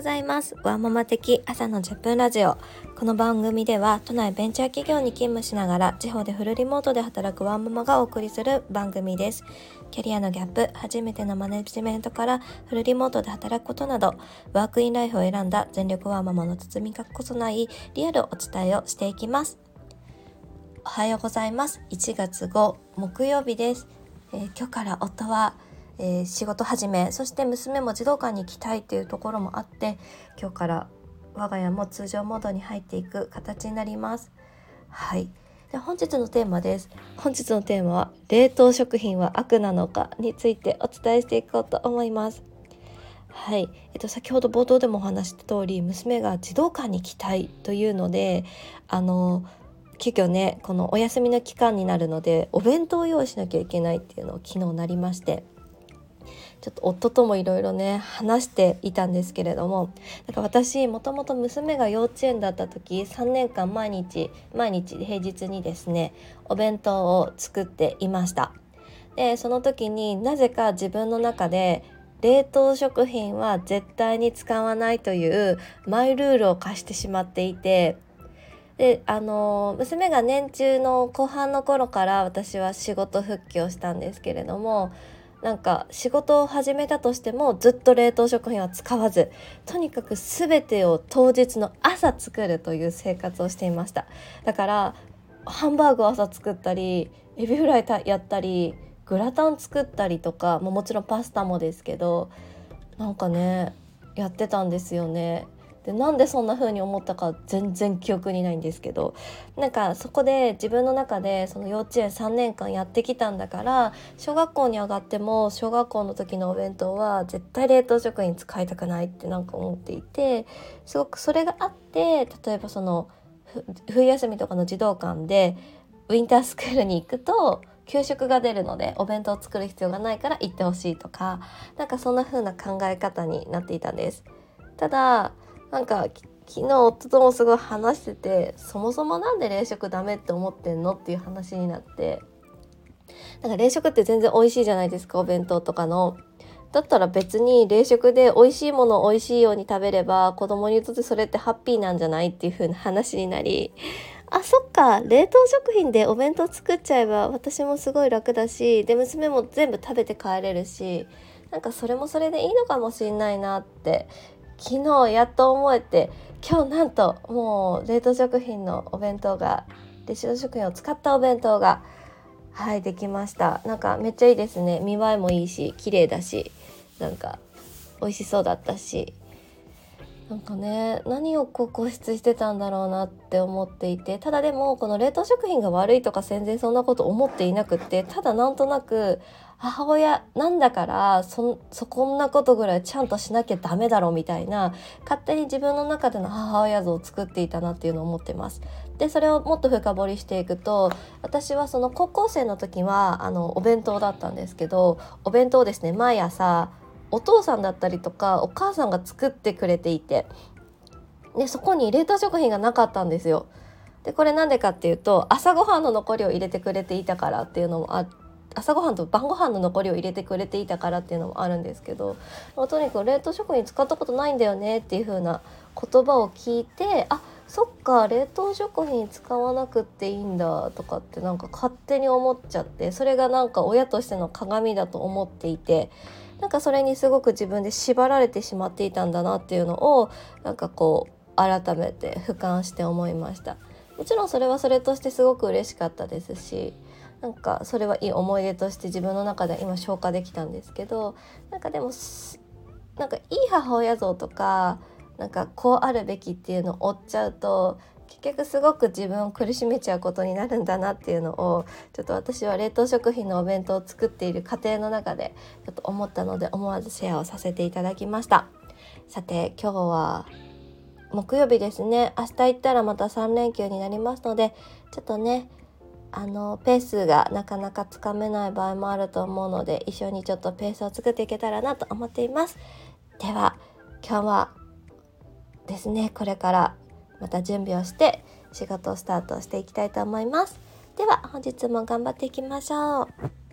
ございます。ワーママ的朝の10分ラジオ。この番組では都内ベンチャー企業に勤務しながら地方でフルリモートで働くワーママがお送りする番組です。キャリアのギャップ初めてのマネジメントからフルリモートで働くことなどワークインライフを選んだ全力ワーママの包み隠さないリアルお伝えをしていきます。おはようございます。1月5木曜日です、えー、今日から夫はえー、仕事始めそして娘も児童館に行きたいっていうところもあって今日から我が家も通常モードに入っていく形になります。はい。で本日のテーマです。本日のテーマは冷凍食品は悪なのかについてお伝えしていこうと思います。はい、えっと、先ほど冒頭でもお話した通り娘が児童館に行きたいというのであの急遽ねこのお休みの期間になるのでお弁当を用意しなきゃいけないっていうのを昨日なりまして。ちょっと夫ともいろいろね話していたんですけれどもなんか私もともと娘が幼稚園だった時3年間毎日毎日平日にですねお弁当を作っていました。でその時になぜか自分の中で冷凍食品は絶対に使わないというマイルールを課してしまっていてであの娘が年中の後半の頃から私は仕事復帰をしたんですけれどもなんか仕事を始めたとしてもずっと冷凍食品は使わずとにかく全てを当日の朝作るという生活をしていました。だからハンバーグを朝作ったりエビフライやったりグラタン作ったりとかももちろんパスタもですけどなんかねやってたんですよね。でなんでそんな風に思ったか全然記憶にないんですけどなんかそこで自分の中でその幼稚園3年間やってきたんだから小学校に上がっても小学校の時のお弁当は絶対冷凍食品使いたくないってなんか思っていてすごくそれがあって例えばその冬休みとかの児童館でウィンタースクールに行くと給食が出るのでお弁当を作る必要がないから行ってほしいとかなんかそんな風な考え方になっていたんです。ただなんか昨日夫ともすごい話しててそもそもなんで冷食ダメって思ってんのっていう話になって。なんか冷食って全然美味しいじゃないですかお弁当とかの。だったら別に冷食で美味しいものを美味しいように食べれば子供にとってそれってハッピーなんじゃないっていう風な話になり。あそっか。冷凍食品でお弁当作っちゃえば私もすごい楽だしで娘も全部食べて帰れるしなんかそれもそれでいいのかもしんないなって昨日やっと思えて今日なんともう冷凍食品のお弁当が冷凍食品を使ったお弁当がはいできました。なんかめっちゃいいですね。見栄えもいいし綺麗だしなんか美味しそうだったし。なんかね何をこう固執してたんだろうなって思っていてただでもこの冷凍食品が悪いとか全然そんなこと思っていなくってただなんとなく母親なんだからそそこんなことぐらいちゃんとしなきゃダメだろうみたいな勝手に自分の中での母親像を作っていたなっていうのを思ってます。でそれをもっと深掘りしていくと私はその高校生の時はあのお弁当だったんですけどお弁当ですね毎朝お父さんだったりとかお母さんが作ってくれていてでそこに冷凍食品がなかったんですよ。でこれなんでかっていうと朝ごはんの残りを入れてくれていたからっていうのもあ朝ごはんと晩ご飯の残りを入れてくれていたからっていうのもあるんですけど、まあ、とにかく冷凍食品使ったことないんだよねっていう風な言葉を聞いてあそっか冷凍食品使わなくっていいんだとかってなんか勝手に思っちゃってそれがなんか親としての鏡だと思っていてなんかそれにすごく自分で縛られてしまっていたんだなっていうのをなんかこう改めて俯瞰して思いました。もちろんそれはそれとしてすごく嬉しかったですしなんかそれはいい思い出として自分の中で今消化できたんですけどなんかでもなんかいい母親像とかなんかこうあるべきっていうのを追っちゃうと結局すごく自分を苦しめちゃうことになるんだなっていうのをちょっと私は冷凍食品のお弁当を作っている過程の中でちょっと思ったので思わずシェアをさせていただきました。さて今日は木曜日ですね。明日行ったらまた3連休になりますのでちょっとねあのペースがなかなかつかめない場合もあると思うので一緒にちょっとペースを作っていけたらなと思っています。では今日はですねこれからまた準備をして仕事をスタートしていきたいと思います。では本日も頑張っていきましょう。